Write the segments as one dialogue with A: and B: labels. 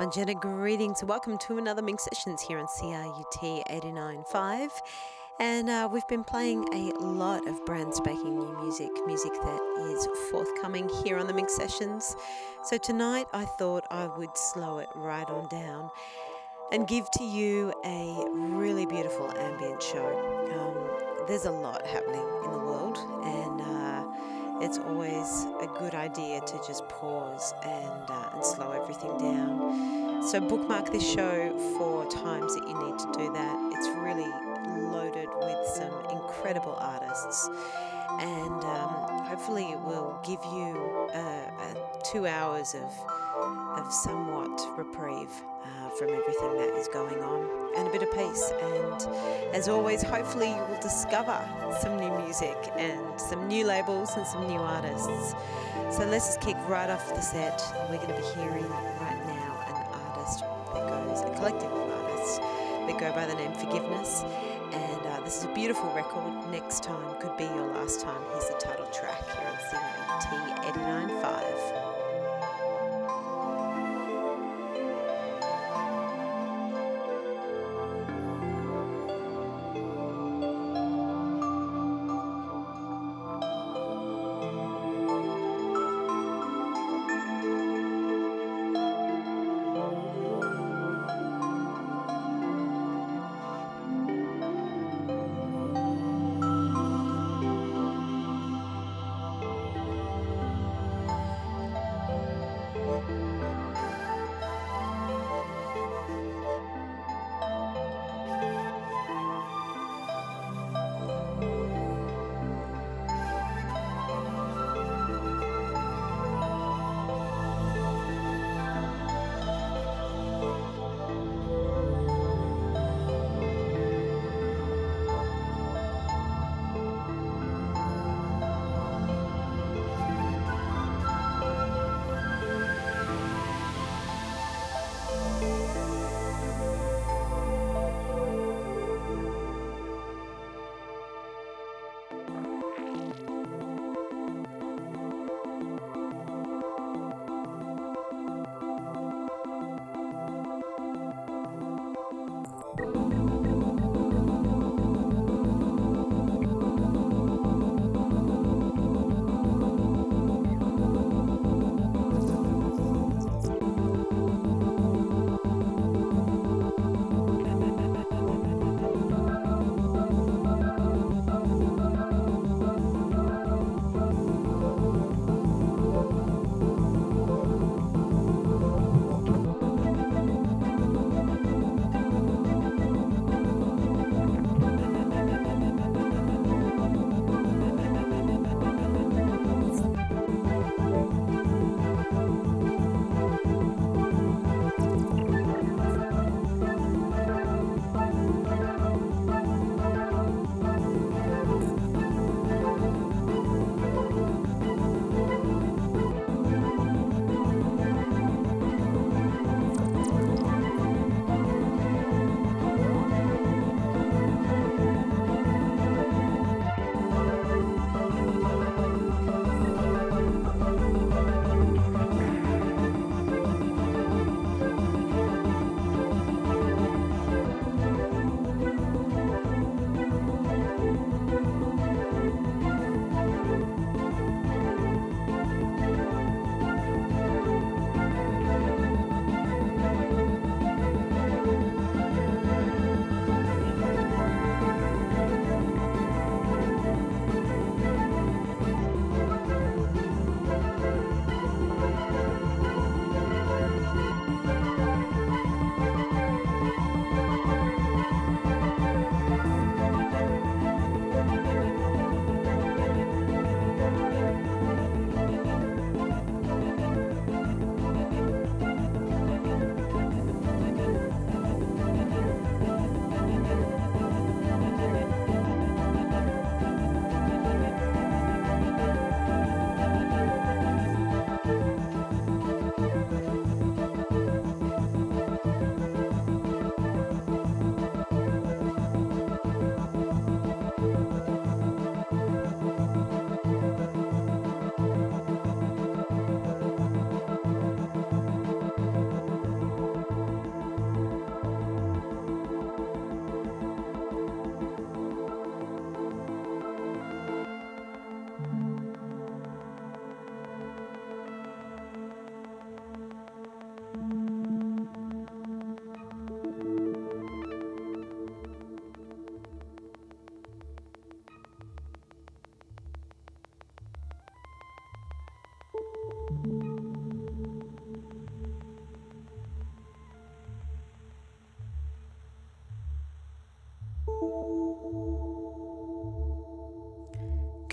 A: Manjana, greetings. Welcome to another Minx Sessions here on CIUT 89.5. And uh, we've been playing a lot of brand spanking new music, music that is forthcoming here on the Minx Sessions. So tonight I thought I would slow it right on down and give to you a really beautiful ambient show. Um, there's a lot happening in the world, and it's always a good idea to just pause and, uh, and slow everything down. So, bookmark this show for times that you need to do that. It's really loaded with some incredible artists, and um, hopefully, it will give you uh, two hours of, of somewhat reprieve uh, from everything that is going on and a bit of peace. And as always, hopefully, you will discover some new music and some new labels and some new artists. So let's just kick right off the set. We're going to be hearing right now an artist that goes, a collective of artists that go by the name Forgiveness. And uh, this is a beautiful record. Next time could be your last time. Here's the title track here on CIUT 89.5.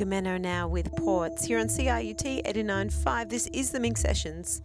A: Gimenö now with Ports here on CIUT 89.5. This is the Minx Sessions.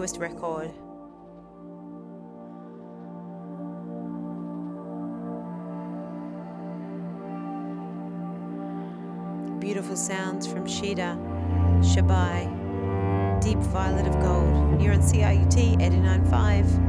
A: Newest record. Beautiful sounds from Shida, Shahabi, Deep Violet of Gold, You're on CIUT 89.5.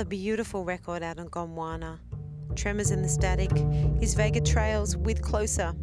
A: another beautiful record out on Gondwana. Tremors in the Static, his Vega Trails with Closer.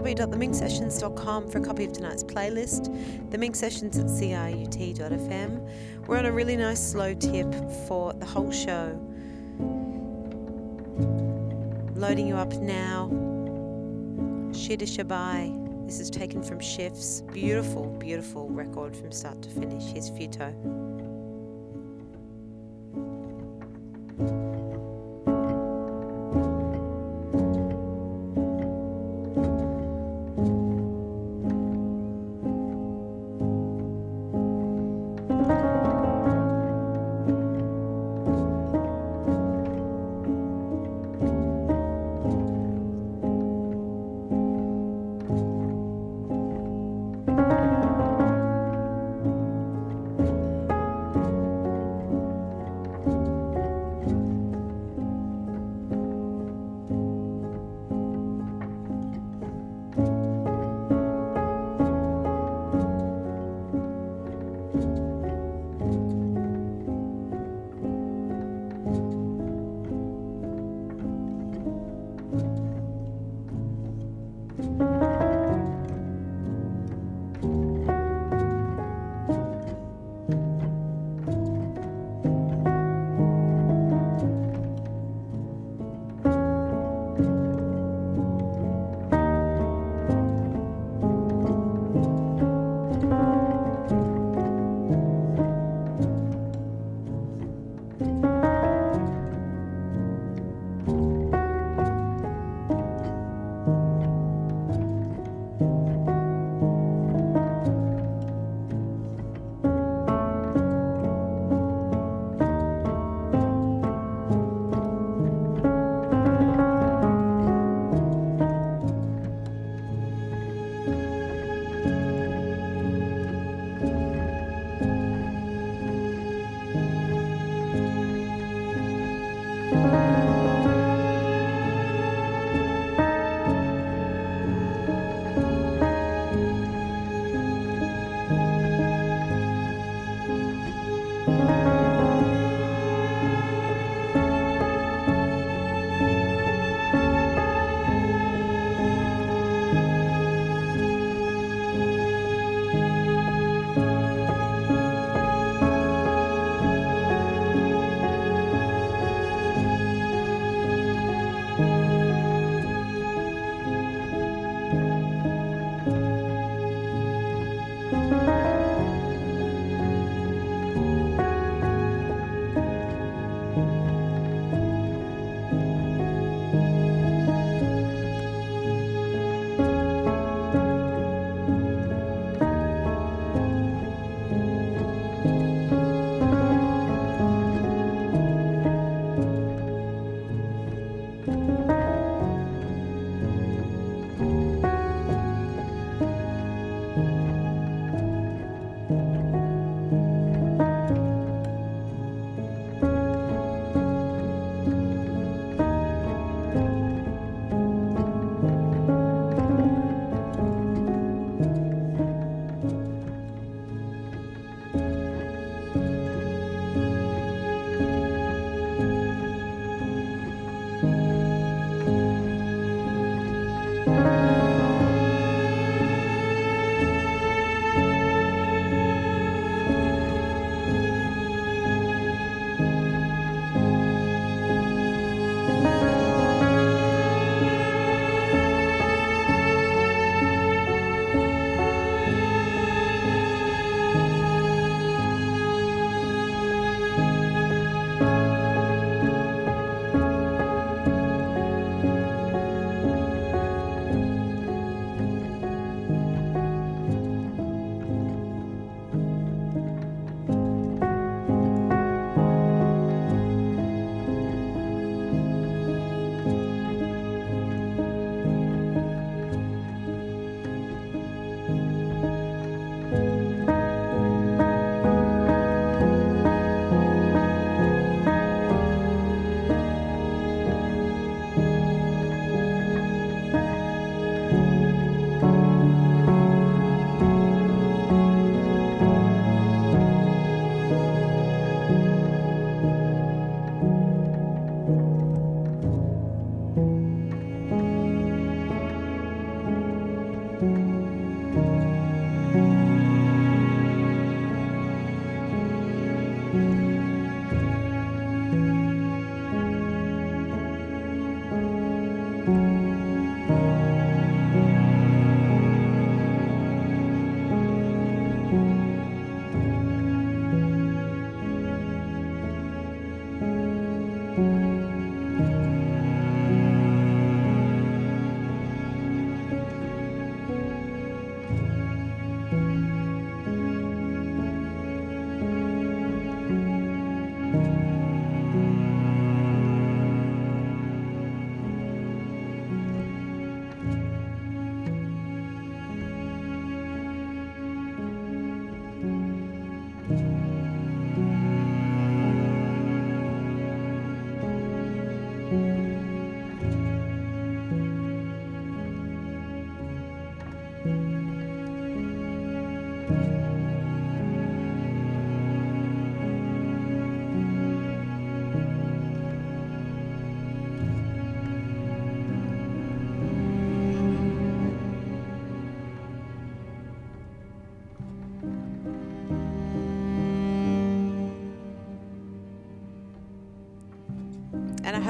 A: www.theminxsessions.com for a copy of tonight's playlist. The Minx Sessions at CIUT.fm. We're on a really nice slow tip for the whole show. Loading you up now. Shida Shahabi. This is taken from Shifts beautiful, beautiful record from start to finish. His Futo.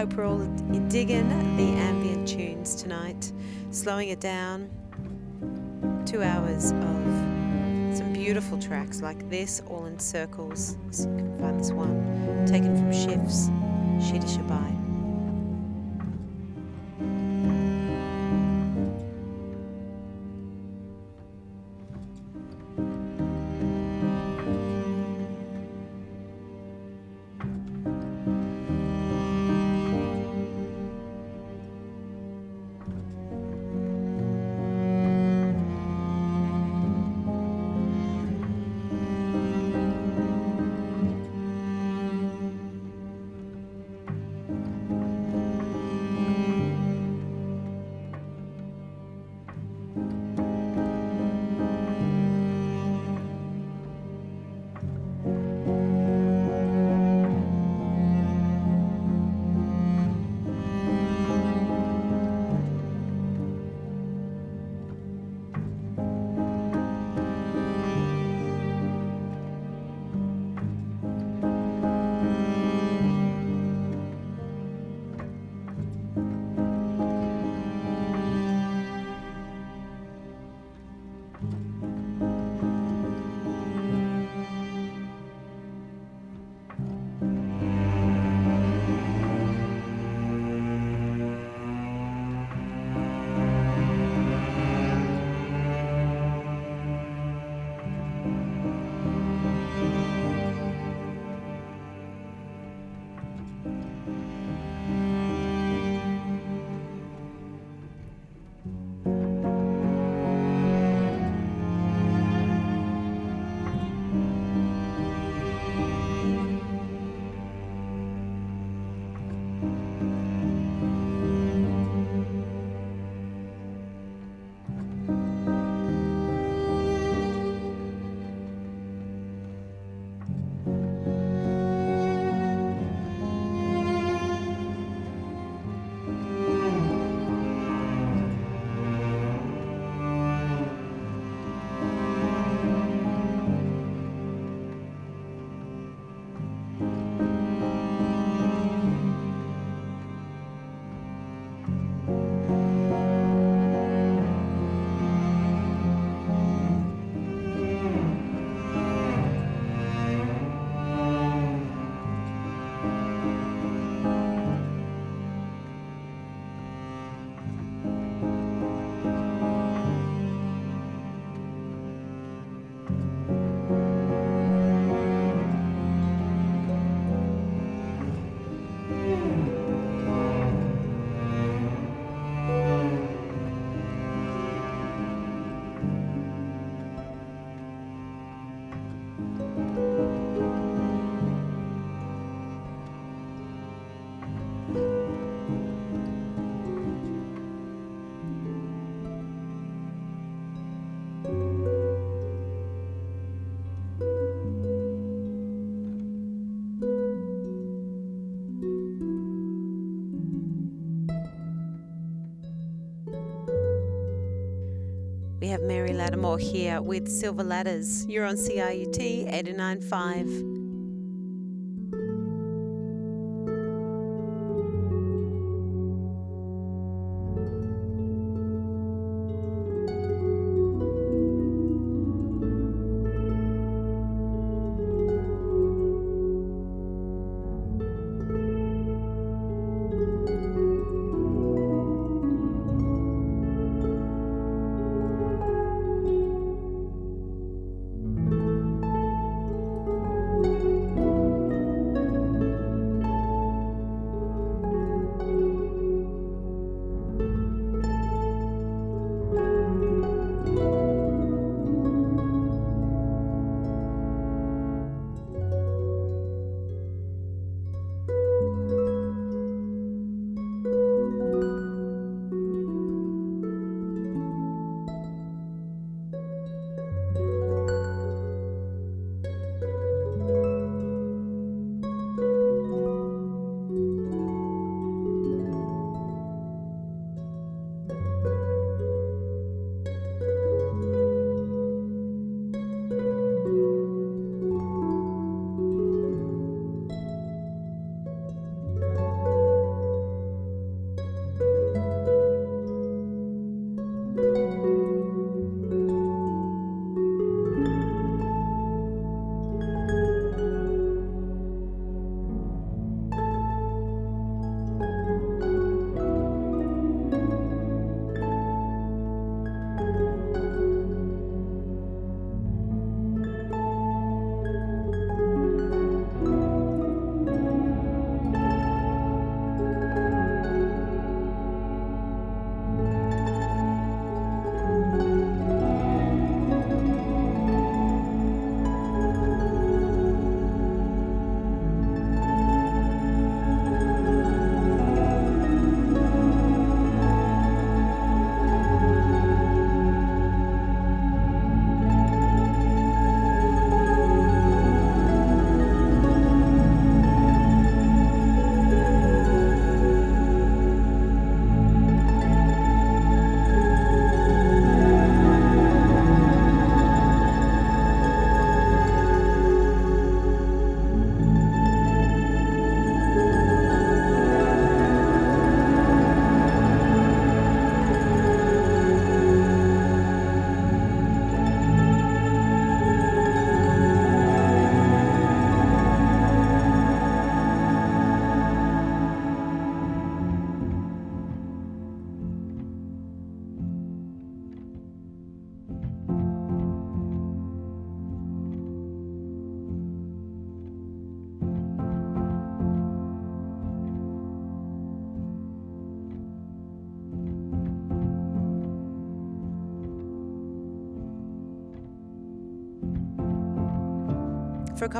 A: Hope we're all digging the ambient tunes tonight, slowing it down. Two hours of some beautiful tracks like this, all in circles. So you can find this one taken from Shifts, Shida Shahabi. Have Mary Lattimore here with Silver Ladders. You're on CIUT 895.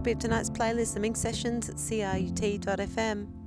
A: Copy of tonight's playlist, the Minx Sessions at CIUT.fm.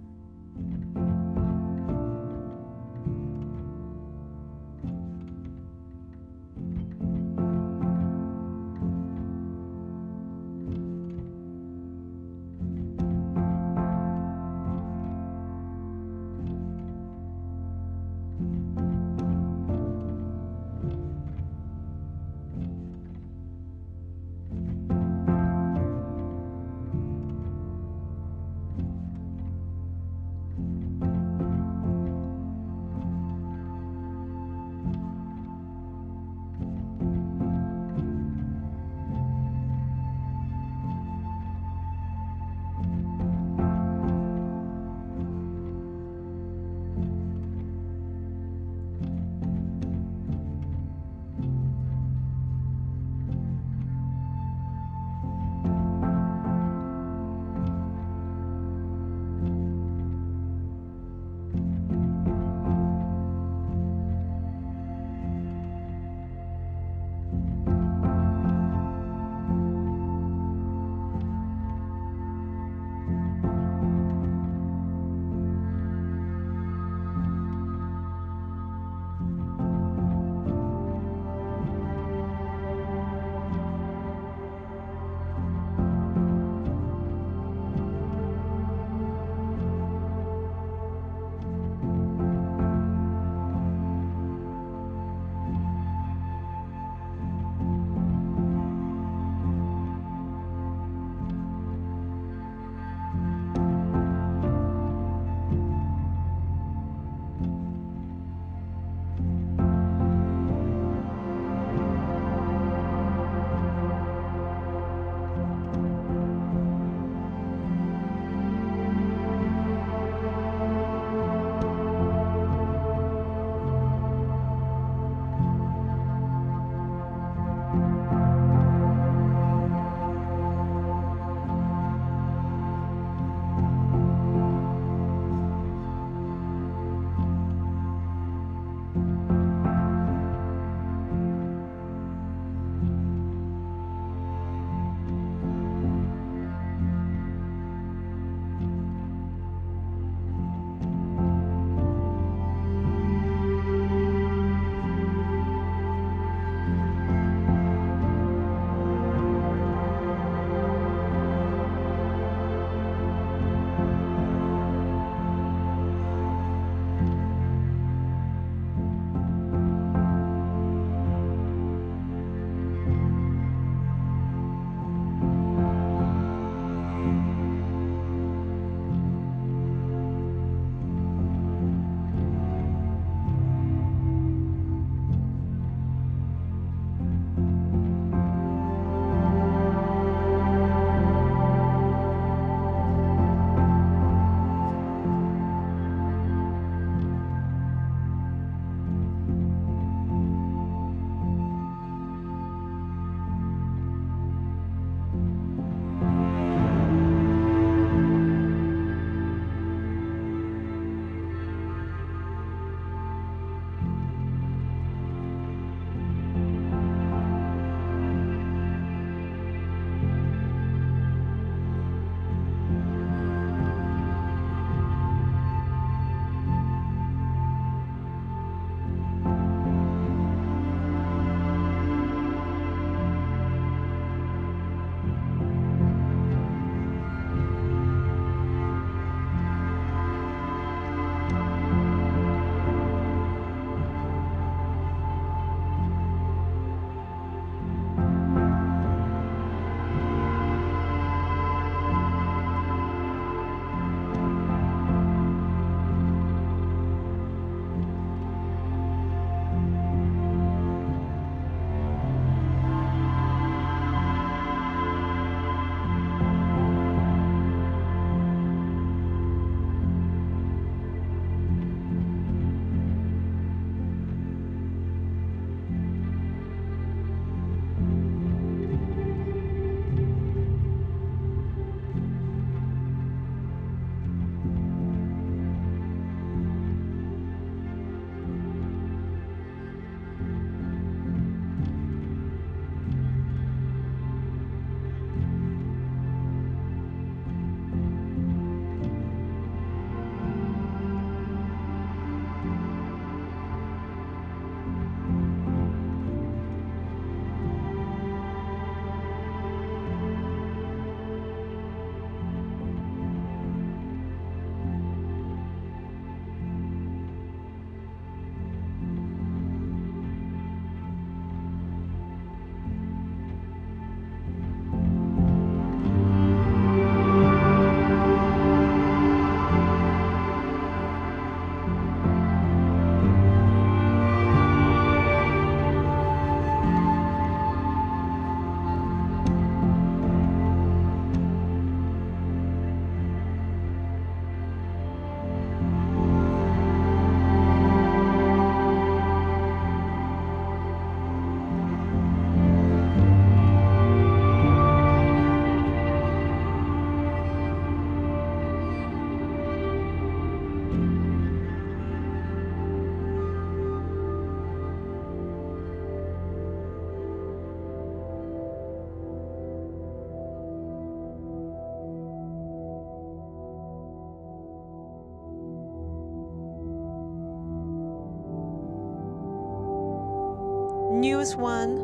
A: one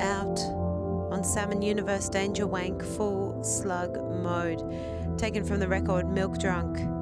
A: out on Salmon Universe Dangerwank Full Slug Mode, taken from the record Milk Drunk.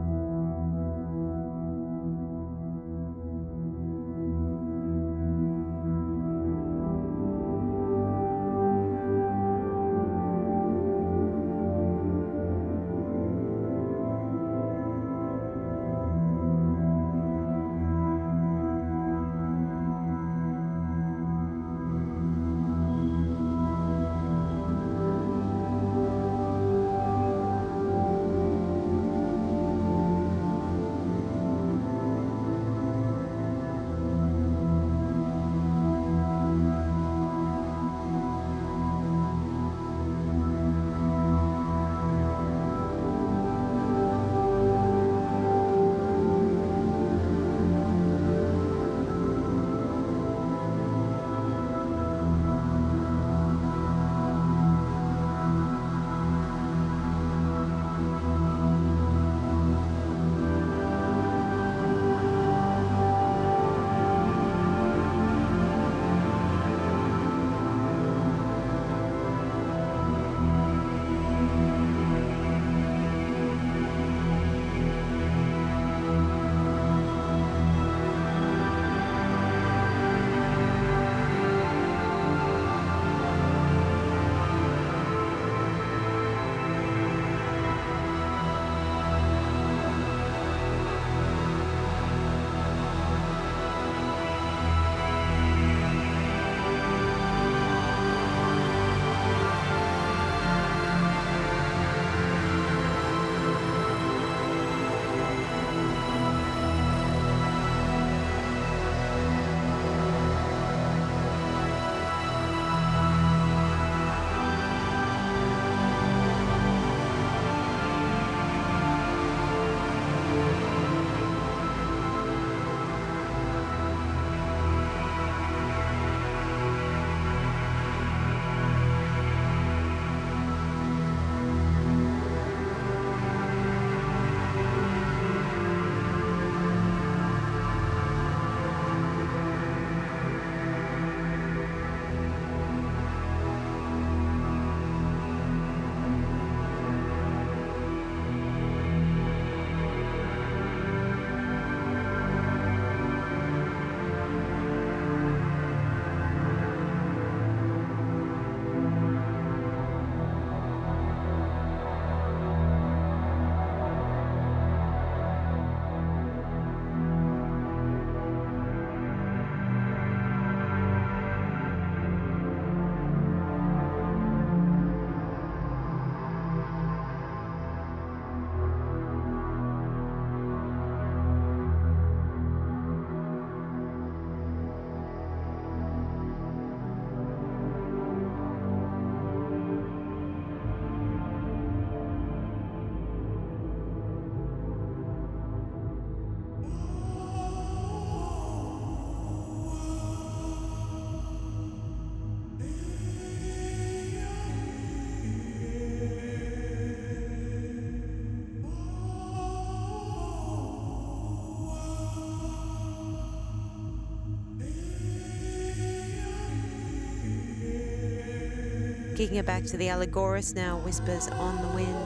A: Kicking it back to the Allegorist now, Whispers on the Wind.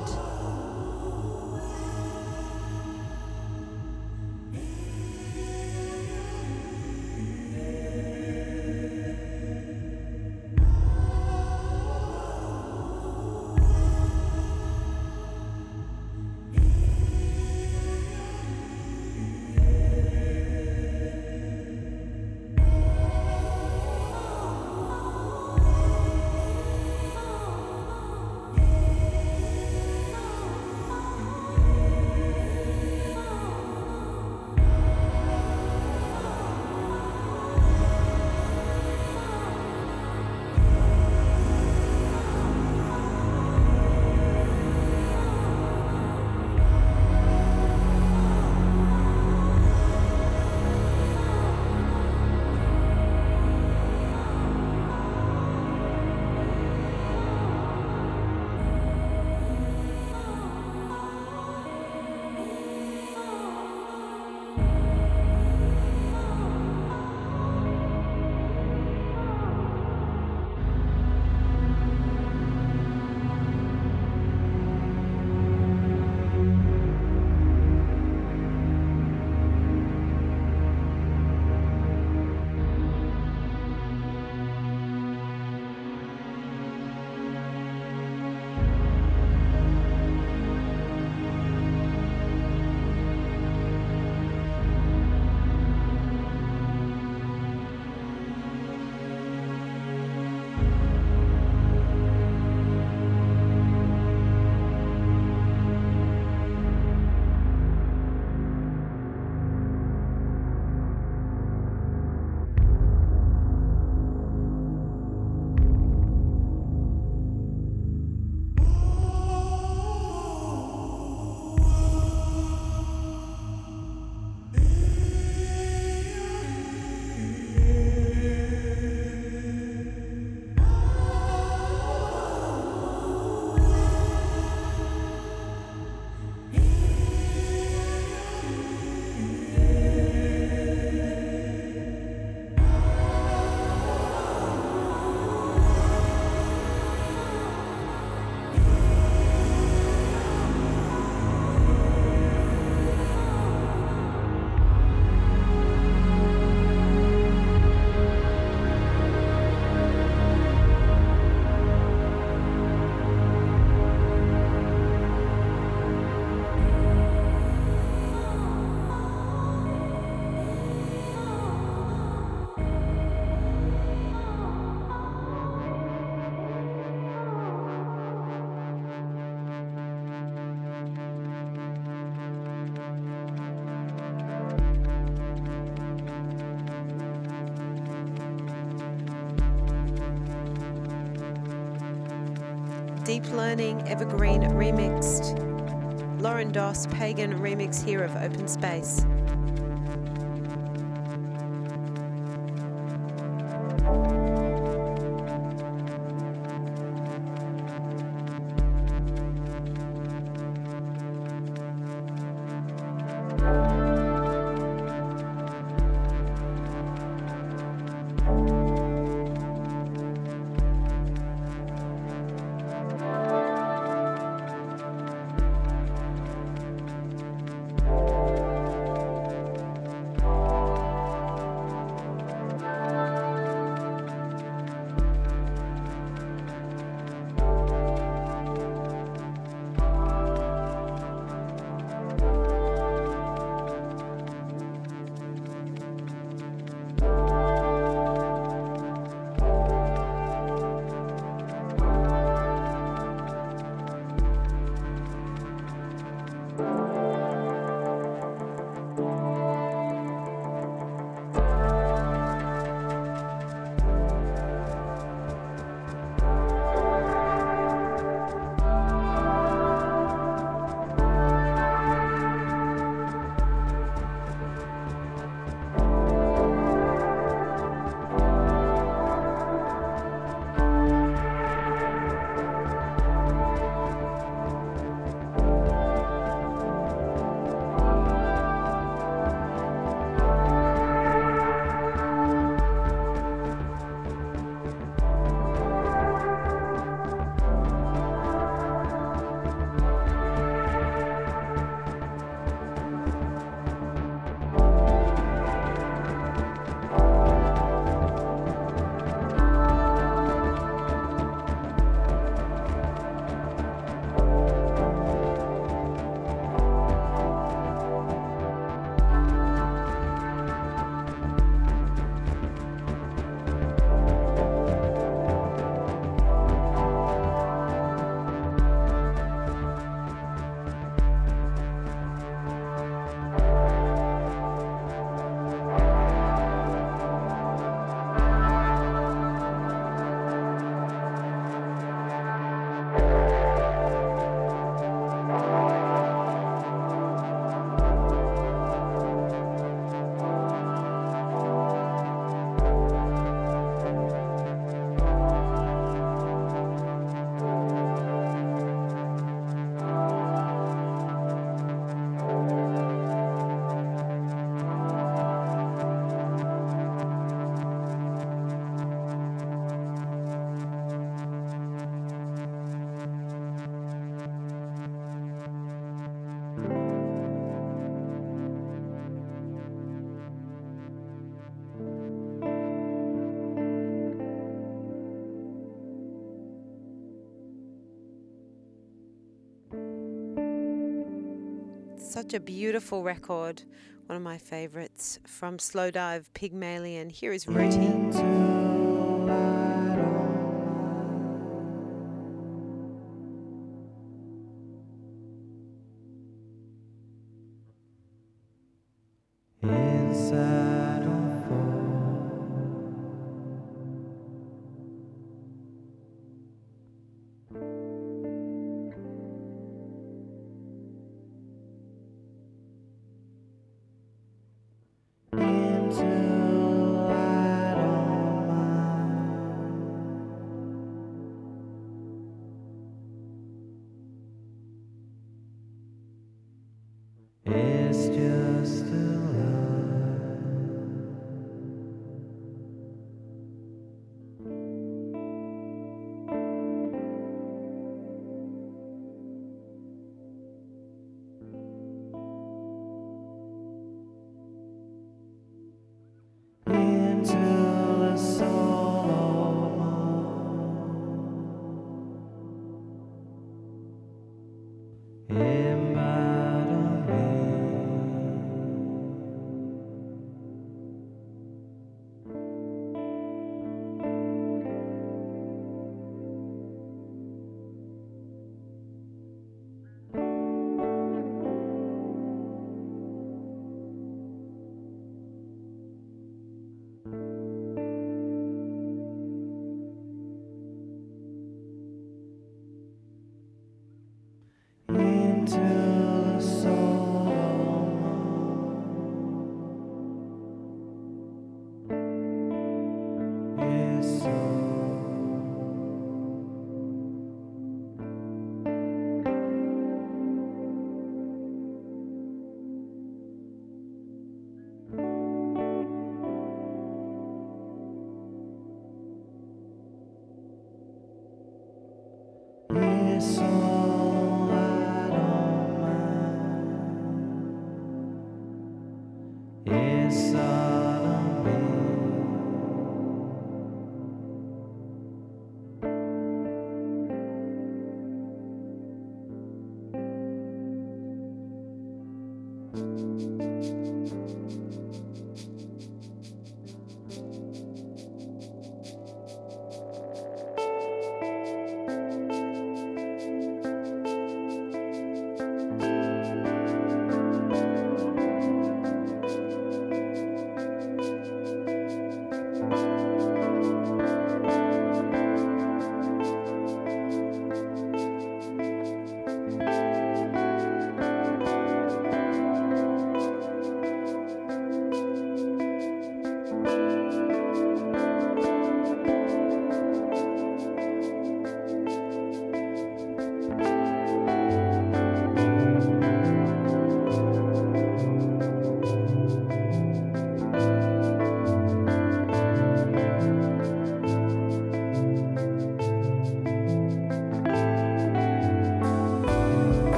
A: Evergreen remixed. Lauren Doss Pagan remix here of Open Space. Such a beautiful record. One of my favorites from Slowdive Pygmalion. Here is Routine.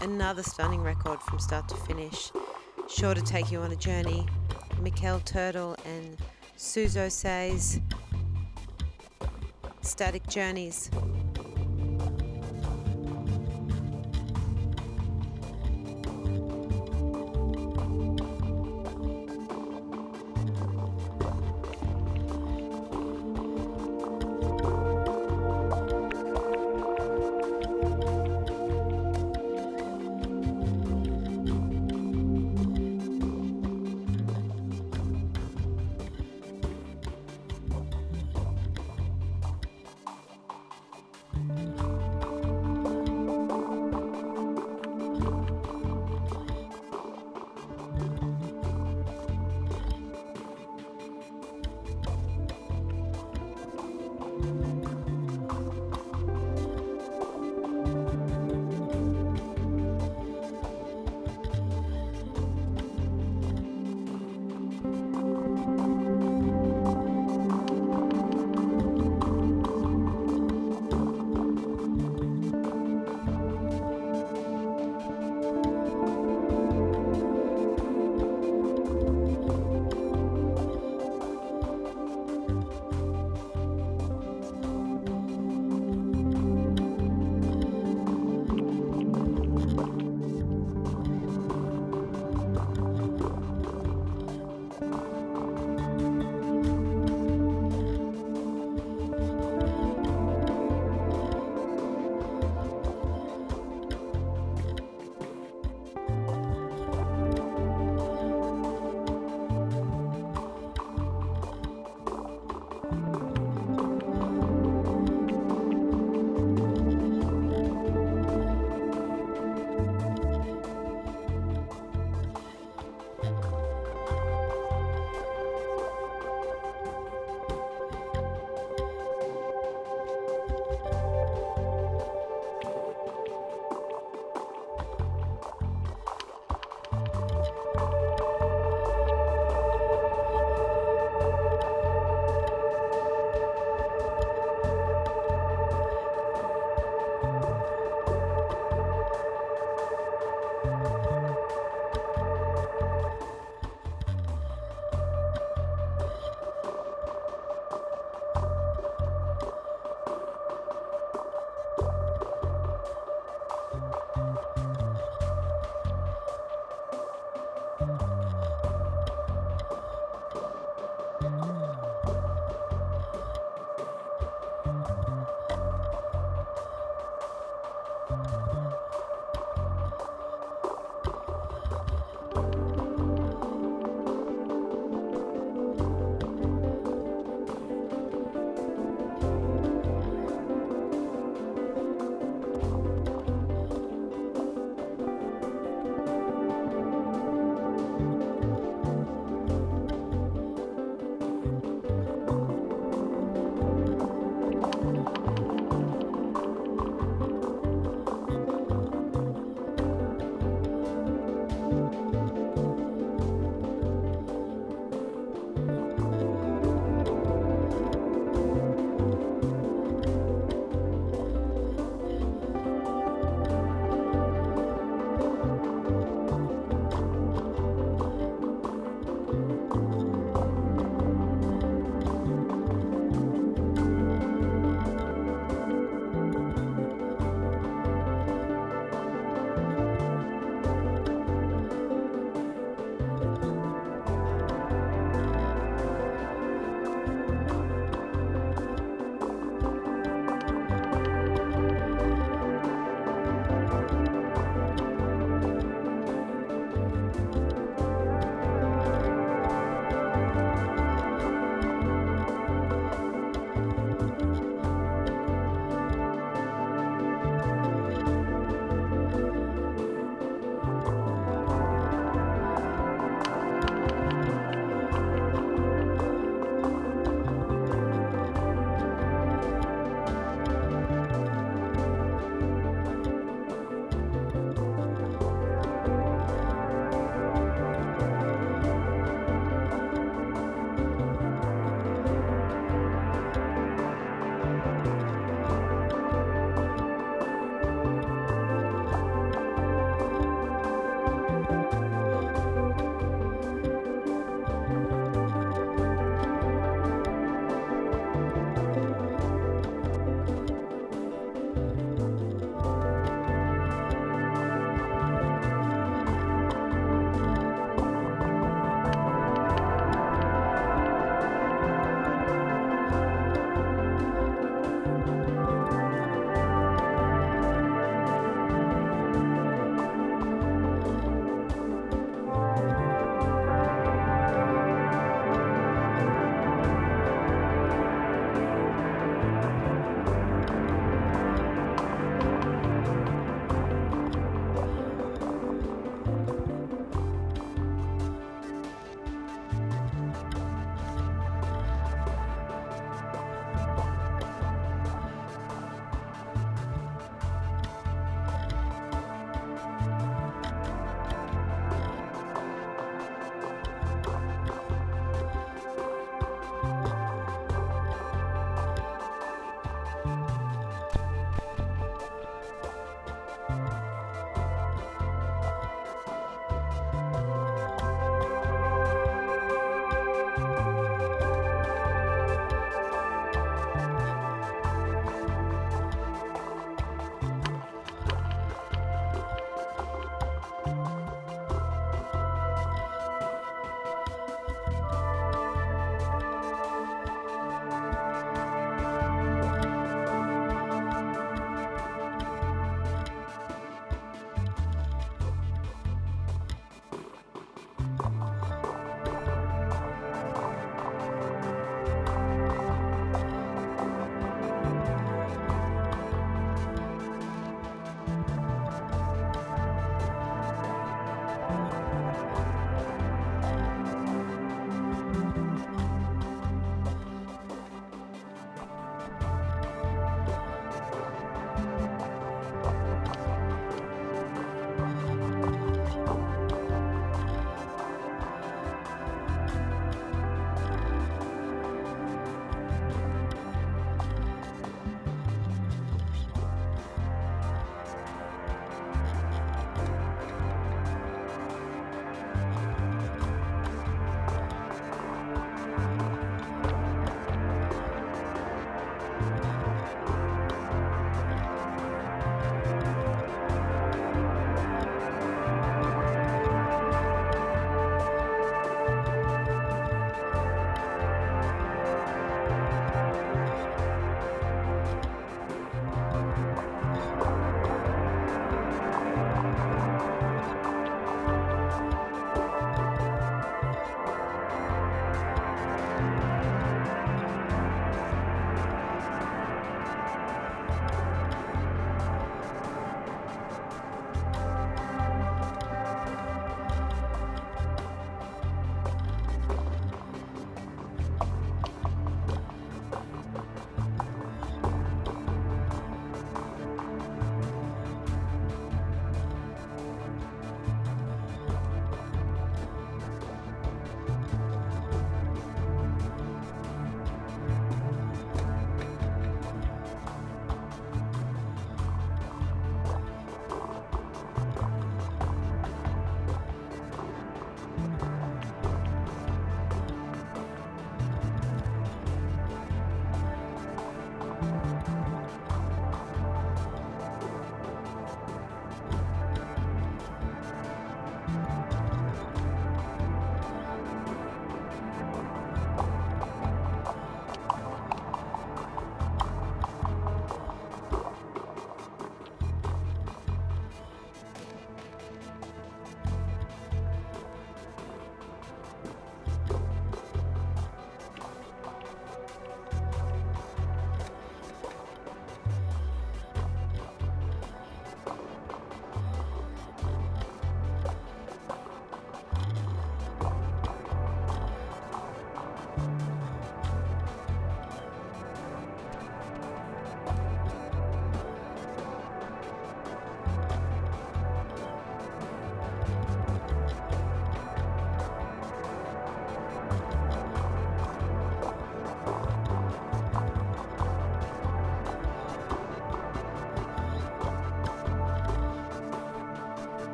A: Another stunning record from start to finish. Sure to take you on a journey. Mikel Turtle and Suzo says Static Journeys.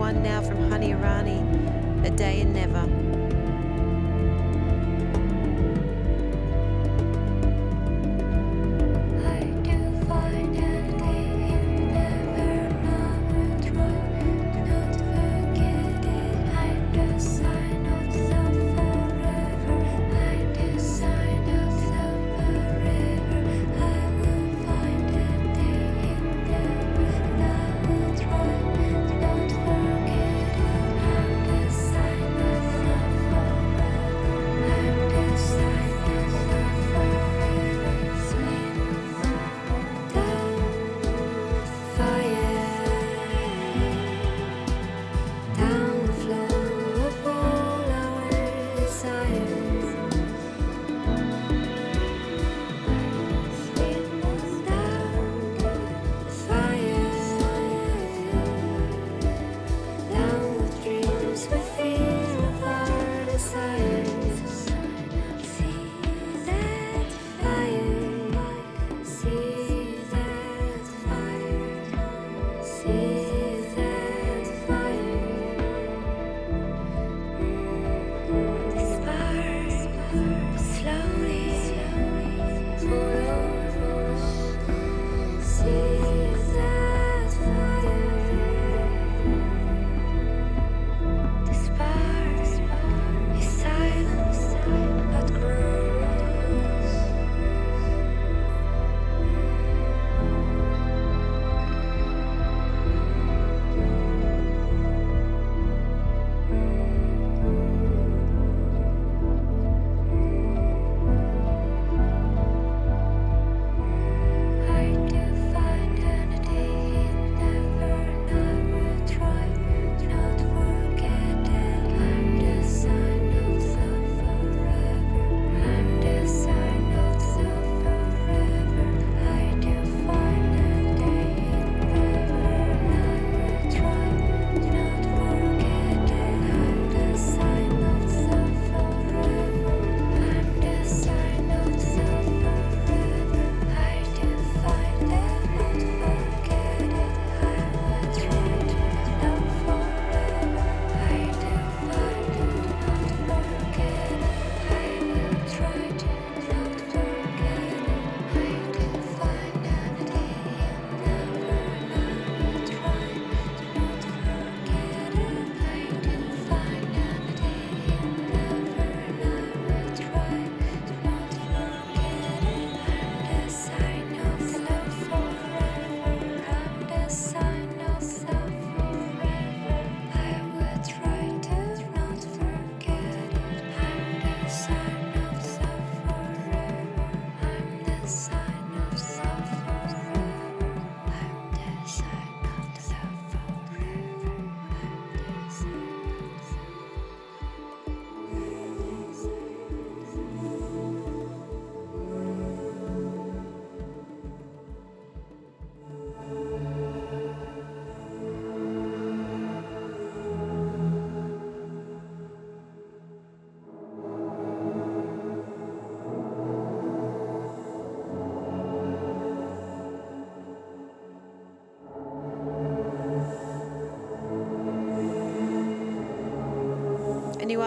B: One now from Hania Rani, A Day and Never.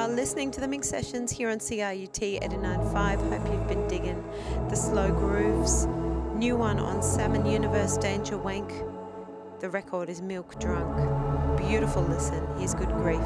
B: Are listening to the Minx Sessions here on CIUT 895. Hope you've been digging the slow grooves. New one on Salmon Universe Dangerwank. The record is Milk Drunk. Beautiful listen. Here's good grief.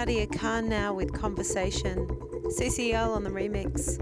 A: Nadia Khan now with Conversation. CCL on the remix.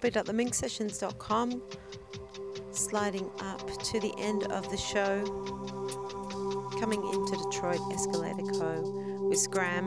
A: www.theminxsessions.com, sliding up to the end of the show, coming into Detroit Escalator Co. with Scram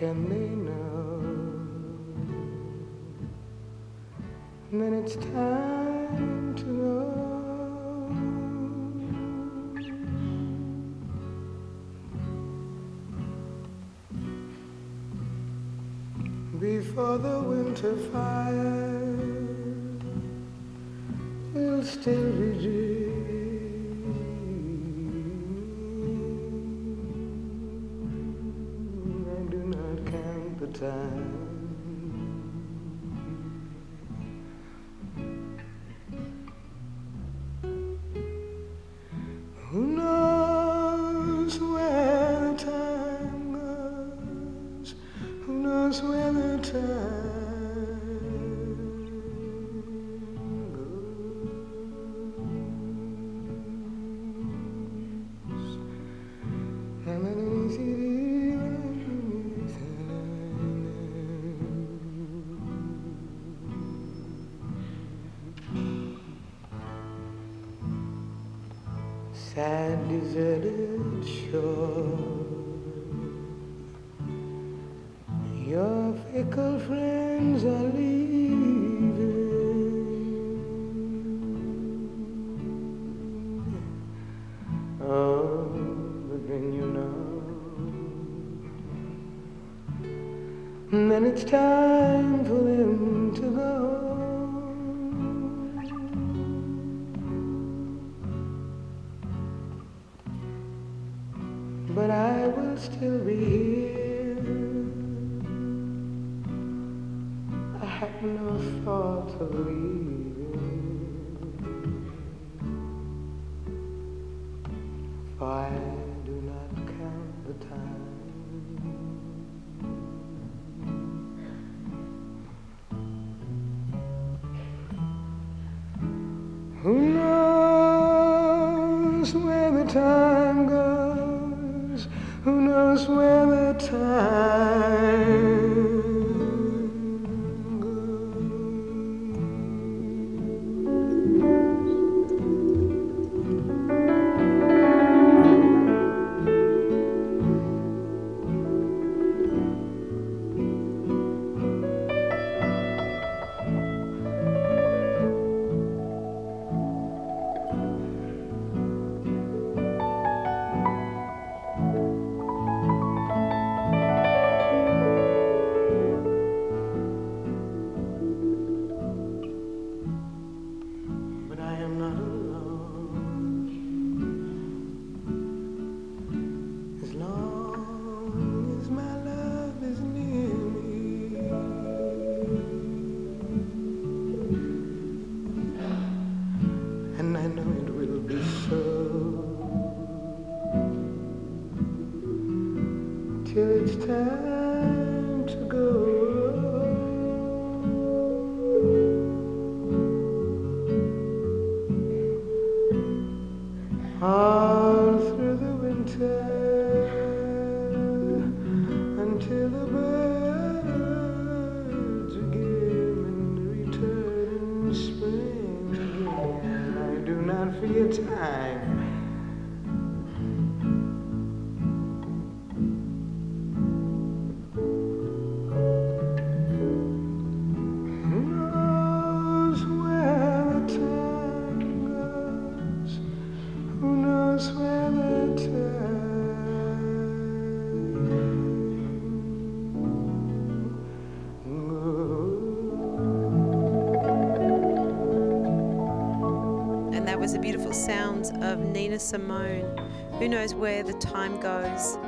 C: can they know? And then it's time to go. Before the winter fire where the time
A: Simone. Who knows where the time goes?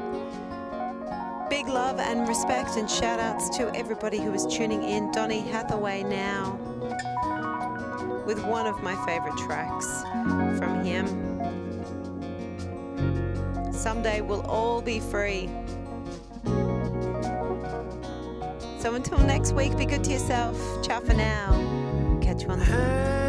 A: Big love and respect and shout outs to everybody who is tuning in. Donny Hathaway now with one of my favorite tracks from him. Someday we'll all be free. So until next week, be good to yourself. Ciao for now. Catch you on the